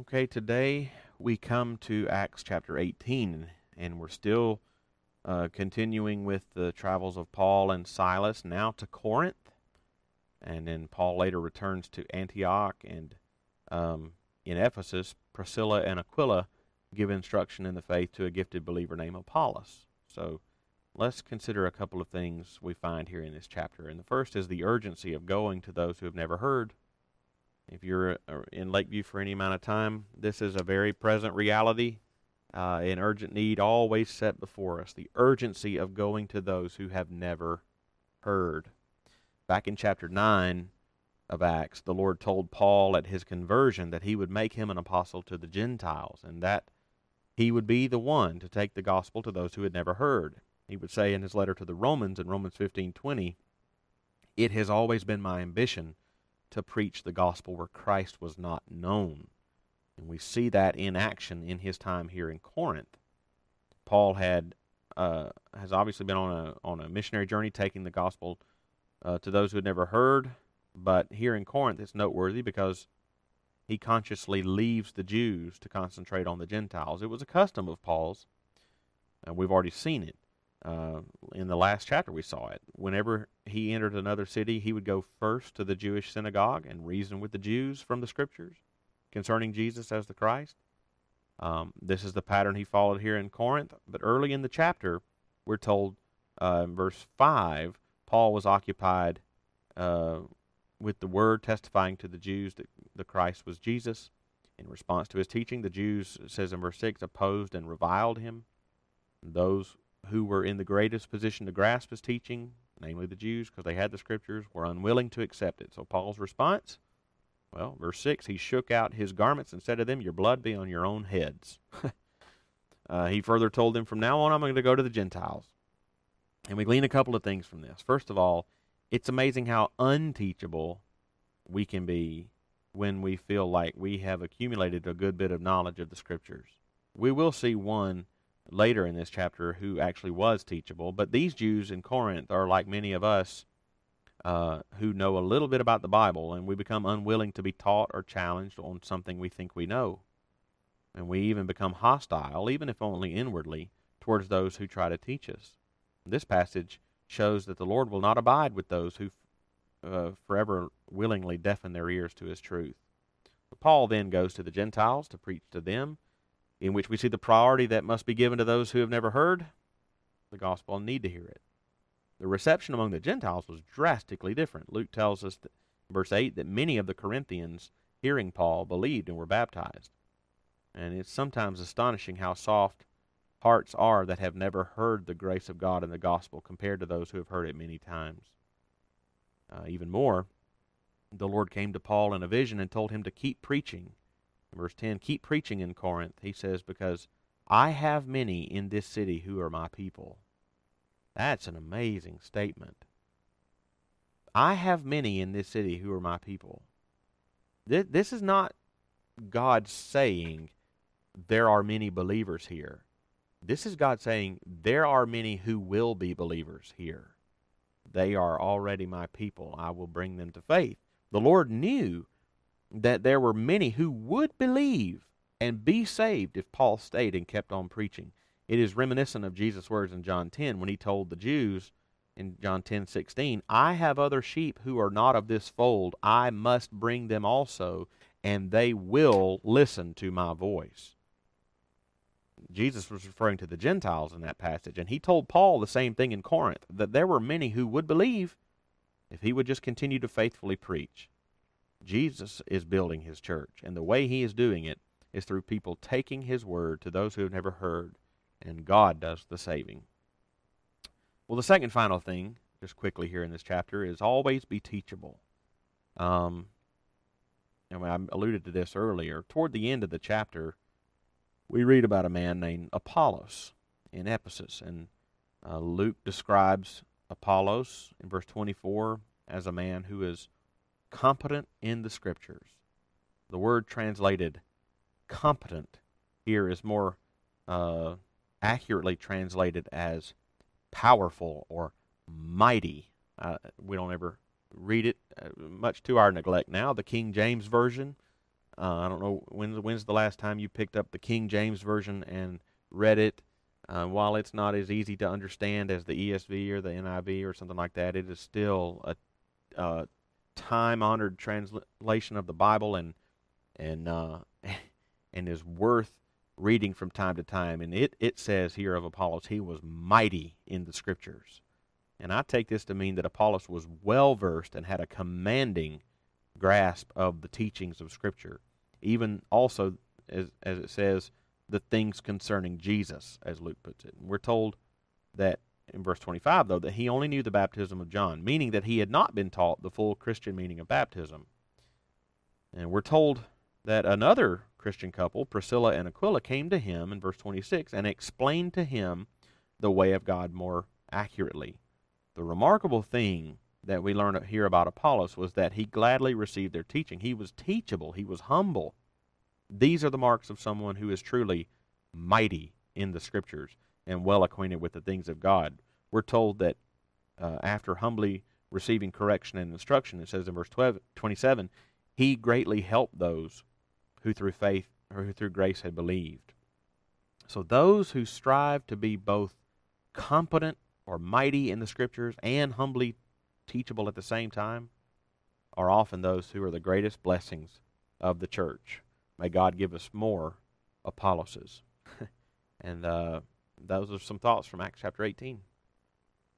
Okay, today we come to Acts chapter 18, and we're still uh, continuing with the travels of Paul and Silas now to Corinth. And then Paul later returns to Antioch, and um, in Ephesus, Priscilla and Aquila give instruction in the faith to a gifted believer named Apollos. So let's consider a couple of things we find here in this chapter. And the first is the urgency of going to those who have never heard if you're uh, in Lakeview for any amount of time, this is a very present reality, uh, an urgent need always set before us. The urgency of going to those who have never heard. Back in chapter 9 of Acts, the Lord told Paul at his conversion that he would make him an apostle to the Gentiles and that he would be the one to take the gospel to those who had never heard. He would say in his letter to the Romans in Romans 15:20, "It has always been my ambition to preach the gospel where Christ was not known. And we see that in action in his time here in Corinth. Paul had uh, has obviously been on a on a missionary journey, taking the gospel uh, to those who had never heard. But here in Corinth, it's noteworthy because he consciously leaves the Jews to concentrate on the Gentiles. It was a custom of Paul's, and we've already seen it. Uh, in the last chapter, we saw it. Whenever he entered another city, he would go first to the Jewish synagogue and reason with the Jews from the scriptures concerning Jesus as the Christ. Um, this is the pattern he followed here in Corinth. But early in the chapter, we're told uh, in verse 5, Paul was occupied uh, with the word testifying to the Jews that the Christ was Jesus. In response to his teaching, the Jews, says in verse 6, opposed and reviled him. Those who were in the greatest position to grasp his teaching, namely the Jews, because they had the scriptures, were unwilling to accept it. So Paul's response, well, verse 6, he shook out his garments and said to them, Your blood be on your own heads. uh, he further told them, From now on, I'm going to go to the Gentiles. And we glean a couple of things from this. First of all, it's amazing how unteachable we can be when we feel like we have accumulated a good bit of knowledge of the scriptures. We will see one later in this chapter who actually was teachable. But these Jews in Corinth are like many of us uh, who know a little bit about the Bible, and we become unwilling to be taught or challenged on something we think we know. And we even become hostile, even if only inwardly, towards those who try to teach us. This passage shows that the Lord will not abide with those who uh, forever willingly deafen their ears to his truth. Paul then goes to the Gentiles to preach to them in which we see the priority that must be given to those who have never heard the gospel and need to hear it. The reception among the Gentiles was drastically different. Luke tells us, that, verse 8, that many of the Corinthians, hearing Paul, believed and were baptized. And it's sometimes astonishing how soft hearts are that have never heard the grace of God and the gospel compared to those who have heard it many times. Uh, even more, the Lord came to Paul in a vision and told him to keep preaching Verse 10 Keep preaching in Corinth, he says, because I have many in this city who are my people. That's an amazing statement. I have many in this city who are my people. This is not God saying there are many believers here. This is God saying there are many who will be believers here. They are already my people. I will bring them to faith. The Lord knew that there were many who would believe and be saved if Paul stayed and kept on preaching. It is reminiscent of Jesus' words in John 10 when he told the Jews in John 10:16, "I have other sheep who are not of this fold. I must bring them also, and they will listen to my voice." Jesus was referring to the Gentiles in that passage, and he told Paul the same thing in Corinth that there were many who would believe if he would just continue to faithfully preach. Jesus is building his church, and the way he is doing it is through people taking his word to those who have never heard, and God does the saving. Well, the second final thing, just quickly here in this chapter, is always be teachable. Um, I, I alluded to this earlier. Toward the end of the chapter, we read about a man named Apollos in Ephesus, and uh, Luke describes Apollos in verse 24 as a man who is competent in the Scriptures. The word translated competent here is more uh, accurately translated as powerful or mighty. Uh, we don't ever read it uh, much to our neglect now. The King James Version Uh, I don't know when's when's the last time you picked up the King James version and read it. Uh, while it's not as easy to understand as the ESV or the NIV or something like that, it is still a, a time-honored translation of the Bible and and uh, and is worth reading from time to time. And it it says here of Apollos, he was mighty in the Scriptures. And I take this to mean that Apollos was well versed and had a commanding grasp of the teachings of Scripture, even also, as, as it says, the things concerning Jesus, as Luke puts it. And we're told that in verse 25, though, that he only knew the baptism of John, meaning that he had not been taught the full Christian meaning of baptism. And we're told that another Christian couple, Priscilla and Aquila, came to him in verse 26 and explained to him the way of God more accurately. The remarkable thing that we learn here about Apollos was that he gladly received their teaching. He was teachable, he was humble. These are the marks of someone who is truly mighty in the scriptures and well acquainted with the things of God. We're told that uh, after humbly receiving correction and instruction, it says in verse 12, 27, he greatly helped those who through faith or who through grace had believed. So those who strive to be both competent or mighty in the scriptures and humbly teachable at the same time are often those who are the greatest blessings of the church. May God give us more Apolloses. and uh, those are some thoughts from Acts chapter 18.